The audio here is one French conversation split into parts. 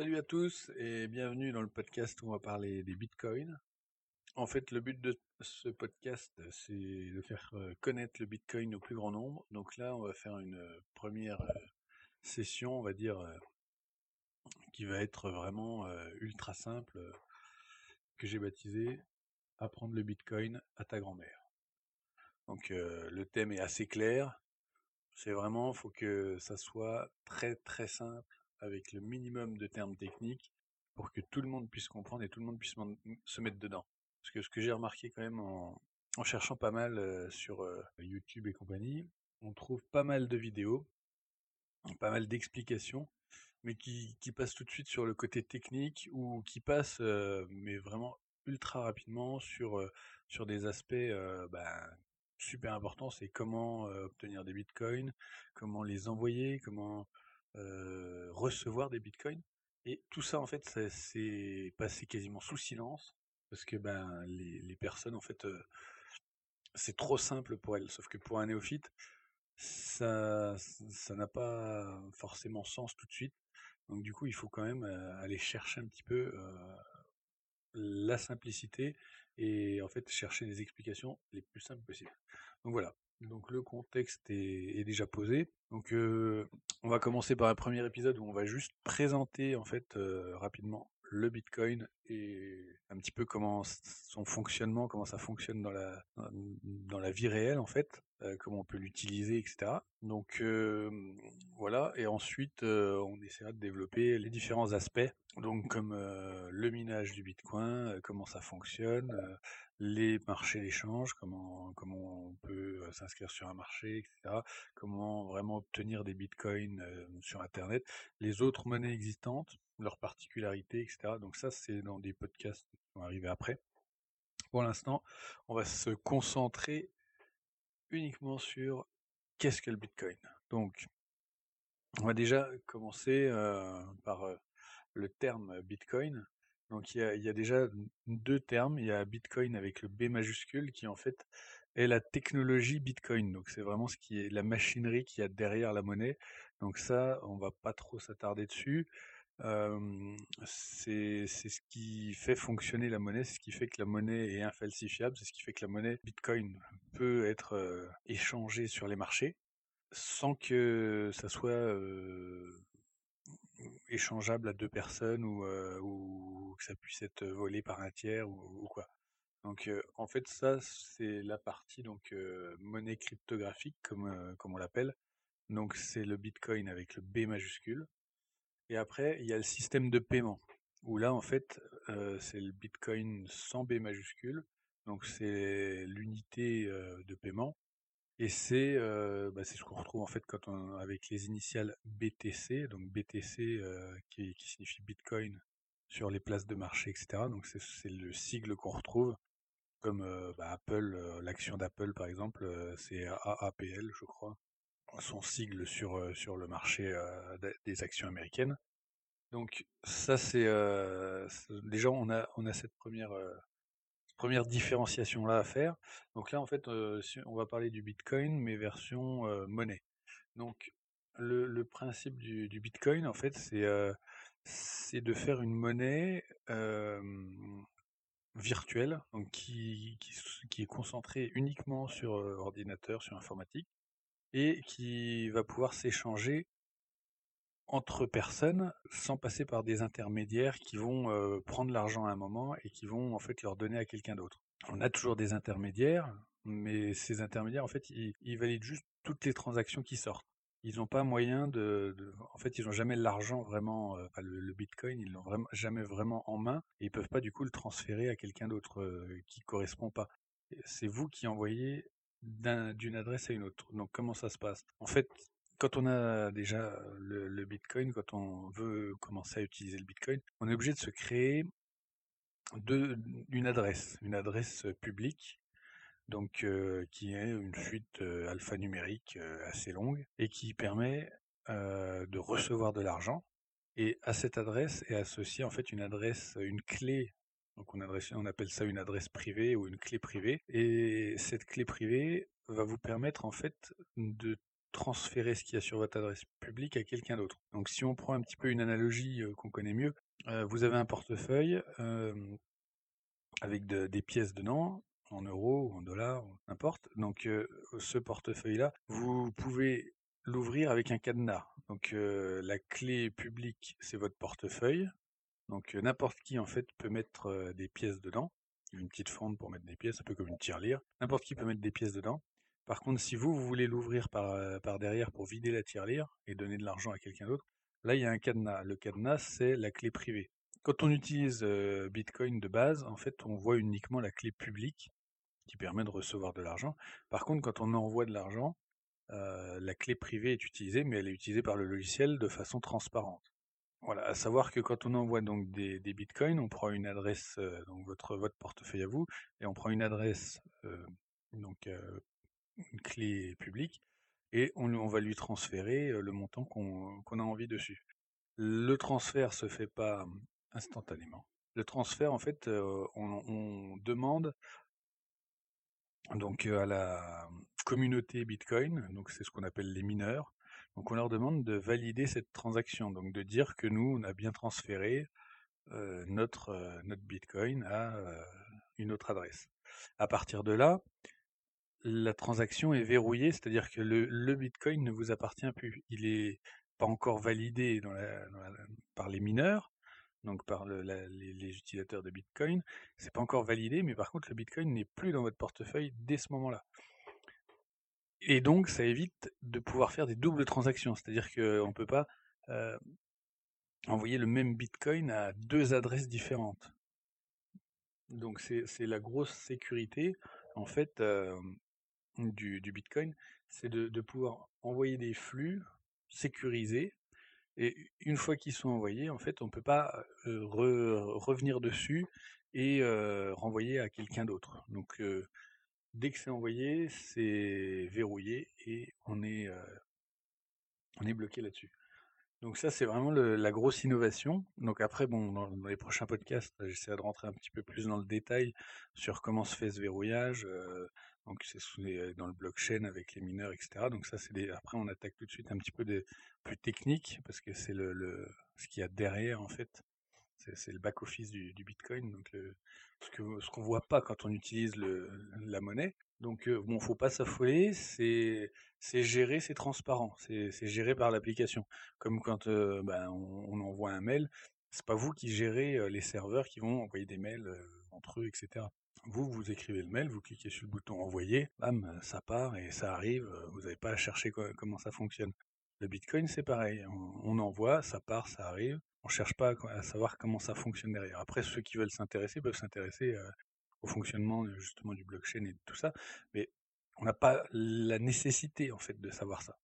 Salut à tous et bienvenue dans le podcast où on va parler des bitcoins. En fait, le but de ce podcast, c'est de faire euh, connaître le bitcoin au plus grand nombre. Donc là, on va faire une euh, première euh, session, on va dire, qui va être vraiment ultra simple, que j'ai baptisé Apprendre le bitcoin à ta grand-mère. Donc le thème est assez clair. C'est vraiment, faut que ça soit très très simple avec le minimum de termes techniques pour que tout le monde puisse comprendre et tout le monde puisse se mettre dedans. Parce que ce que j'ai remarqué quand même en, cherchant pas mal euh, sur euh, YouTube et compagnie, on trouve pas mal de vidéos, pas mal d'explications, mais qui, passent tout de suite sur le côté technique ou qui passent, euh, mais vraiment ultra rapidement sur, sur des aspects ben, super importants, c'est comment obtenir des bitcoins, comment les envoyer, comment recevoir des bitcoins. Et tout ça, en fait, ça s'est passé quasiment sous silence, parce que ben les, personnes, en fait, c'est trop simple pour elles. Sauf que pour un néophyte, ça ça n'a pas forcément sens tout de suite. Donc du coup, il faut quand même aller chercher un petit peu la simplicité et en fait chercher les explications les plus simples possibles. Donc voilà. Donc le contexte est, déjà posé. Donc on va commencer par un premier épisode où on va juste présenter en fait rapidement le Bitcoin et un petit peu comment son fonctionnement, comment ça fonctionne dans la dans la vie réelle en fait, comment on peut l'utiliser, etc. Donc voilà, et ensuite on essaiera de développer les différents aspects, donc comme le minage du Bitcoin, comment ça fonctionne, les marchés d'échange, comment comment on peut s'inscrire sur un marché, etc. Comment vraiment obtenir des bitcoins sur Internet, les autres monnaies existantes, leurs particularités, etc. Donc ça, c'est dans des podcasts qui vont arriver après. Pour l'instant, on va se concentrer uniquement sur qu'est-ce que le Bitcoin. Donc, on va déjà commencer par le terme Bitcoin. Donc il y, a, déjà deux termes. Il y a Bitcoin avec le B majuscule qui en fait est la technologie Bitcoin. Donc c'est vraiment ce qui est la machinerie qui y a derrière la monnaie. Donc ça, on va pas trop s'attarder dessus c'est ce qui fait fonctionner la monnaie, c'est ce qui fait que la monnaie est infalsifiable, c'est ce qui fait que la monnaie Bitcoin peut être échangée sur les marchés sans que ça soit échangeable à deux personnes ou, que ça puisse être volé par un tiers ou, quoi. Donc en fait ça c'est la partie donc monnaie cryptographique comme on l'appelle. Donc c'est le Bitcoin avec le B majuscule. Et après, il y a le système de paiement, où là, en fait, c'est le Bitcoin sans B majuscule, donc c'est l'unité de paiement, et c'est bah, ce qu'on retrouve en fait quand on, avec les initiales BTC, donc BTC qui, signifie Bitcoin sur les places de marché, etc. Donc c'est le sigle qu'on retrouve, comme bah, Apple, l'action d'Apple par exemple, c'est AAPL, je crois son sigle sur, sur le marché des actions américaines. Donc ça c'est déjà on a on a cette première première différenciation là à faire. Donc là en fait on va parler du Bitcoin mais version monnaie. Donc le, principe du, Bitcoin en fait c'est de faire une monnaie virtuelle donc qui, qui est concentrée uniquement sur ordinateur, sur informatique et qui va pouvoir s'échanger entre personnes sans passer par des intermédiaires qui vont prendre l'argent à un moment et qui vont en fait leur donner à quelqu'un d'autre. On a toujours des intermédiaires, mais ces intermédiaires en fait ils, valident juste toutes les transactions qui sortent. Ils n'ont pas moyen de, en fait ils n'ont jamais l'argent vraiment, le, Bitcoin ils l'ont jamais vraiment en main et ils peuvent pas du coup le transférer à quelqu'un d'autre qui correspond pas. C'est vous qui envoyez d'une adresse à une autre. Donc comment ça se passe? En fait, quand on a déjà le, Bitcoin, quand on veut commencer à utiliser le Bitcoin, on est obligé de se créer une adresse, une adresse publique, donc qui est une suite alphanumérique assez longue et qui permet de recevoir de l'argent. Et à cette adresse est associée en fait une adresse, une clé donc on, appelle ça une adresse privée ou une clé privée. Et cette clé privée va vous permettre en fait de transférer ce qu'il y a sur votre adresse publique à quelqu'un d'autre. Donc si on prend un petit peu une analogie qu'on connaît mieux, vous avez un portefeuille avec des pièces dedans, en euros ou en dollars, n'importe. Donc ce portefeuille-là, vous pouvez l'ouvrir avec un cadenas. Donc la clé publique, c'est votre portefeuille. Donc n'importe qui en fait peut mettre des pièces dedans. Une petite fente pour mettre des pièces, un peu comme une tirelire. N'importe qui peut mettre des pièces dedans. Par contre, si vous, vous voulez l'ouvrir par, par derrière pour vider la tirelire et donner de l'argent à quelqu'un d'autre, là il y a un cadenas. Le cadenas, c'est la clé privée. Quand on utilise Bitcoin de base, en fait, on voit uniquement la clé publique qui permet de recevoir de l'argent. Par contre, quand on envoie de l'argent, la clé privée est utilisée, mais elle est utilisée par le logiciel de façon transparente. Voilà, à savoir que quand on envoie donc des, bitcoins, on prend une adresse, donc votre, votre portefeuille à vous, et on prend une adresse, donc une clé publique, et on, on va lui transférer le montant qu'on a envie dessus. Le transfert se fait pas instantanément. Le transfert, en fait, on, demande donc à la communauté Bitcoin, donc c'est ce qu'on appelle les mineurs. Donc on leur demande de valider cette transaction, donc de dire que nous on a bien transféré notre notre Bitcoin à une autre adresse. À partir de là, la transaction est verrouillée, c'est-à-dire que le, Bitcoin ne vous appartient plus. Il est pas encore validé par les mineurs, donc par les, utilisateurs de Bitcoin. C'est pas encore validé, mais par contre le Bitcoin n'est plus dans votre portefeuille dès ce moment-là. Et donc ça évite de pouvoir faire des doubles transactions, c'est-à-dire qu'on ne peut pas euh, envoyer le même Bitcoin à deux adresses différentes. Donc c'est la grosse sécurité en fait euh, du, Bitcoin, c'est de pouvoir envoyer des flux sécurisés et une fois qu'ils sont envoyés, en fait, on ne peut pas revenir dessus et renvoyer à quelqu'un d'autre. Donc, dès que c'est envoyé, c'est verrouillé et on est, on est bloqué là-dessus. Donc ça, c'est vraiment la grosse innovation. Donc après, bon, dans, les prochains podcasts, j'essaierai de rentrer un petit peu plus dans le détail sur comment se fait ce verrouillage. donc c'est dans le blockchain avec les mineurs, etc. Donc ça, c'est après, on attaque tout de suite un petit peu plus techniques parce que c'est le, ce qu'il y a derrière en fait. C'est le back office du, Bitcoin. Donc ce que ce qu'on voit pas quand on utilise le, la monnaie. Donc euh, bon, faut pas s'affoler, c'est géré, c'est transparent, c'est géré par l'application. Comme quand ben, on, envoie un mail, c'est pas vous qui gérez euh, les serveurs qui vont envoyer des mails entre eux, etc. Vous, vous écrivez le mail, vous cliquez sur le bouton envoyer, bam, ça part et ça arrive. Vous n'avez pas à chercher comment ça fonctionne. Le Bitcoin, c'est pareil. On, envoie, ça part, ça arrive. On cherche pas à savoir comment ça fonctionne derrière. Après, ceux qui veulent s'intéresser peuvent s'intéresser au fonctionnement justement du blockchain et de tout ça, mais on n'a pas la nécessité en fait de savoir ça.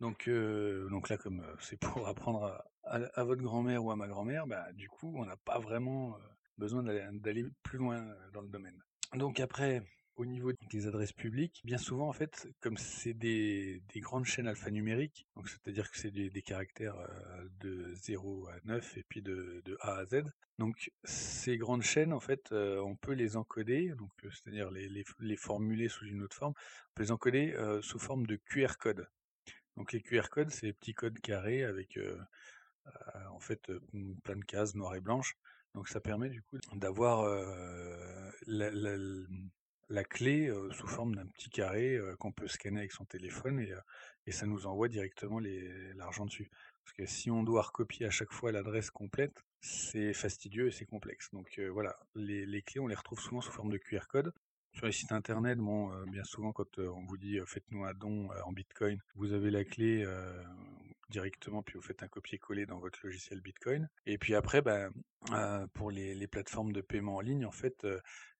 Donc, euh, là, comme euh, c'est pour apprendre à, votre grand-mère ou à ma grand-mère, bah, du coup, on n'a pas vraiment euh, besoin d'aller plus loin dans le domaine. Donc après, au niveau des adresses publiques, bien souvent, en fait, comme c'est des, grandes chaînes alphanumériques, donc c'est-à-dire que c'est des, caractères euh, de 0 à 9 et puis de, A à Z. Donc ces grandes chaînes, en fait, euh, on peut les encoder, donc euh, c'est-à-dire les, formuler sous une autre forme, on peut les encoder sous forme de QR code. Donc les QR codes, c'est des petits codes carrés avec en fait plein de cases noires et blanches. Donc ça permet du coup d'avoir la, la clé sous forme d'un petit carré qu'on peut scanner avec son téléphone et, et ça nous envoie directement l'argent dessus. Parce que si on doit recopier à chaque fois l'adresse complète, c'est fastidieux et c'est complexe. Donc voilà, les, les, clés, on les retrouve souvent sous forme de QR code. Sur les sites internet, bon, bien souvent quand on vous dit faites-nous un don en Bitcoin, vous avez la clé directement, puis vous faites un copier-coller dans votre logiciel Bitcoin. Et puis après, ben, pour les, les, plateformes de paiement en ligne, en fait,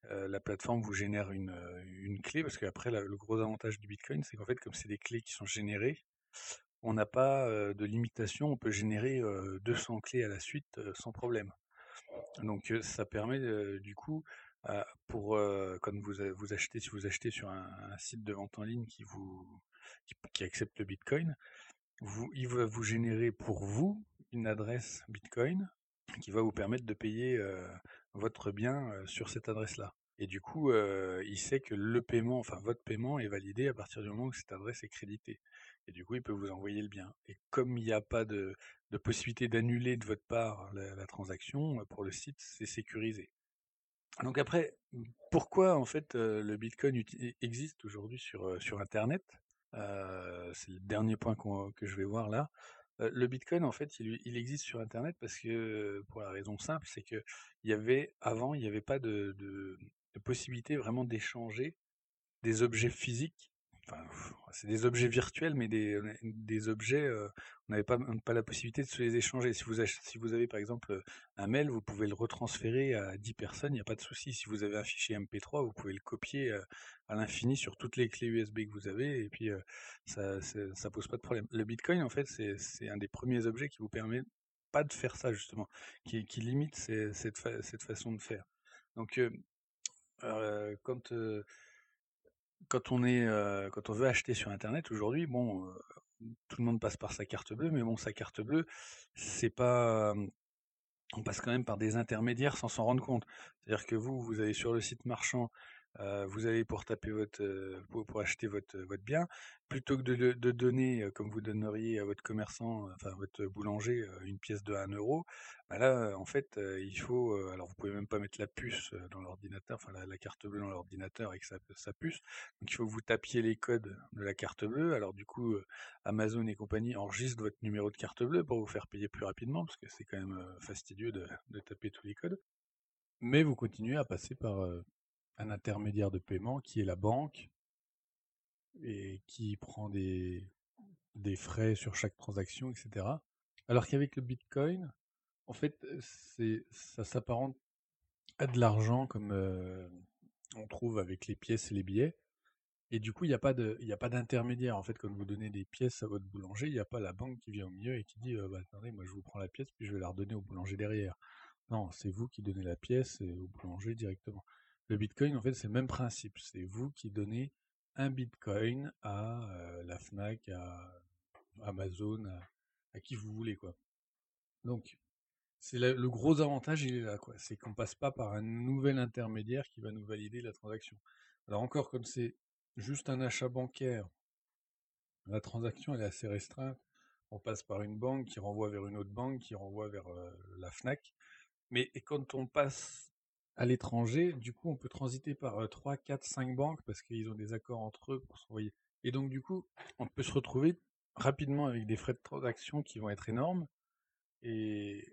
la plateforme vous génère une, une clé, parce qu'après, le gros avantage du Bitcoin, c'est qu'en fait, comme c'est des clés qui sont générées, on n'a pas de limitation, on peut générer 200 clés à la suite sans problème. Donc ça permet du coup, pour quand vous, vous achetez, si vous achetez sur un, site de vente en ligne qui vous qui, accepte le Bitcoin, vous, il va vous générer pour vous une adresse Bitcoin qui va vous permettre de payer votre bien sur cette adresse-là. Et du coup, il sait que le paiement, enfin votre paiement est validé à partir du moment où cette adresse est créditée. Et du coup, il peut vous envoyer le bien. Et comme il n'y a pas de, possibilité d'annuler de votre part la, transaction, pour le site, c'est sécurisé. Donc après, pourquoi en fait le Bitcoin existe aujourd'hui sur, sur Internet? C'est le dernier point que je vais voir là. le Bitcoin, en fait, il, existe sur Internet parce que, pour la raison simple, c'est que il y avait avant, il n'y avait pas de possibilité vraiment d'échanger des objets physiques. C'est des objets virtuels, mais des, des objets, euh, on n'avait pas, pas la possibilité de se les échanger. Si vous, si vous avez par exemple un mail, vous pouvez le retransférer à 10 personnes, il n'y a pas de souci. Si vous avez un fichier MP3, vous pouvez le copier euh, à l'infini sur toutes les clés USB que vous avez, et puis euh, ça, ça pose pas de problème. Le Bitcoin, en fait, c'est un des premiers objets qui vous permet pas de faire ça justement, qui, qui limite cette, cette façon de faire. Donc quand, quand on est, quand on veut acheter sur internet aujourd'hui, bon, tout le monde passe par sa carte bleue, mais bon, sa carte bleue, c'est pas, on passe quand même par des intermédiaires sans s'en rendre compte. C'est-à-dire que vous, vous allez sur le site marchand vous allez pour taper votre pour, acheter votre votre bien. Plutôt que de, donner comme vous donneriez à votre commerçant enfin votre boulanger une pièce de 1 euro bah là en fait il faut alors vous pouvez même pas mettre la puce dans l'ordinateur enfin la, carte bleue dans l'ordinateur avec sa, sa puce. Donc il faut que vous tapiez les codes de la carte bleue. Alors du coup Amazon et compagnie enregistrent votre numéro de carte bleue pour vous faire payer plus rapidement parce que c'est quand même fastidieux de taper tous les codes. Mais vous continuez à passer par un intermédiaire de paiement qui est la banque et qui prend des, frais sur chaque transaction, etc. Alors qu'avec le Bitcoin, en fait, c'est ça s'apparente à de l'argent comme euh, on trouve avec les pièces et les billets. Et du coup, il n'y a pas de, il a pas d'intermédiaire. En fait, quand vous donnez des pièces à votre boulanger, il n'y a pas la banque qui vient au milieu et qui dit, euh, bah, attendez, moi je vous prends la pièce puis je vais la redonner au boulanger derrière. Non, c'est vous qui donnez la pièce au boulanger directement. Le Bitcoin, en fait, c'est le même principe. C'est vous qui donnez un Bitcoin à euh, la Fnac, à Amazon, à, qui vous voulez, quoi. Donc, c'est le gros avantage, il est là, quoi. C'est qu'on passe pas par un nouvel intermédiaire qui va nous valider la transaction. Alors encore, comme c'est juste un achat bancaire, la transaction elle est assez restreinte. On passe par une banque qui renvoie vers une autre banque, qui renvoie vers euh, la Fnac. Mais quand on passe à l'étranger, du coup, on peut transiter par 3, 4, 5 banques parce qu'ils ont des accords entre eux pour s'envoyer. Et donc, du coup, on peut se retrouver rapidement avec des frais de transaction qui vont être énormes et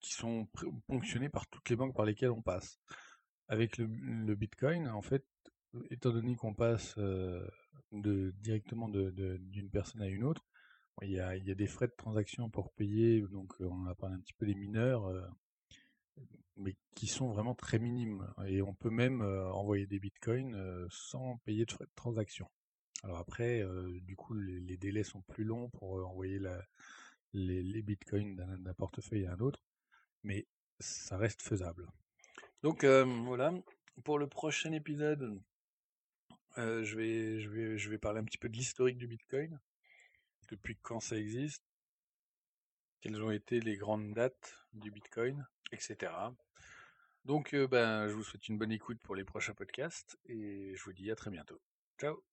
qui sont ponctionnés par toutes les banques par lesquelles on passe. Avec le, Bitcoin, en fait, étant donné qu'on passe euh, directement d'une personne à une autre, il y, a, il y, a, des frais de transaction pour payer, donc on a parlé un petit peu des mineurs, euh, mais qui sont vraiment très minimes. Et on peut même euh, envoyer des bitcoins euh, sans payer de frais de transaction. Alors après, euh, du coup, les, délais sont plus longs pour envoyer la, les, bitcoins d'un portefeuille à un autre, mais ça reste faisable. Donc voilà, pour le prochain épisode, je, vais, je, vais, je vais parler un petit peu de l'historique du bitcoin, depuis quand ça existe, quelles ont été les grandes dates du bitcoin, etc. Donc, ben, je vous souhaite une bonne écoute pour les prochains podcasts et je vous dis à très bientôt. Ciao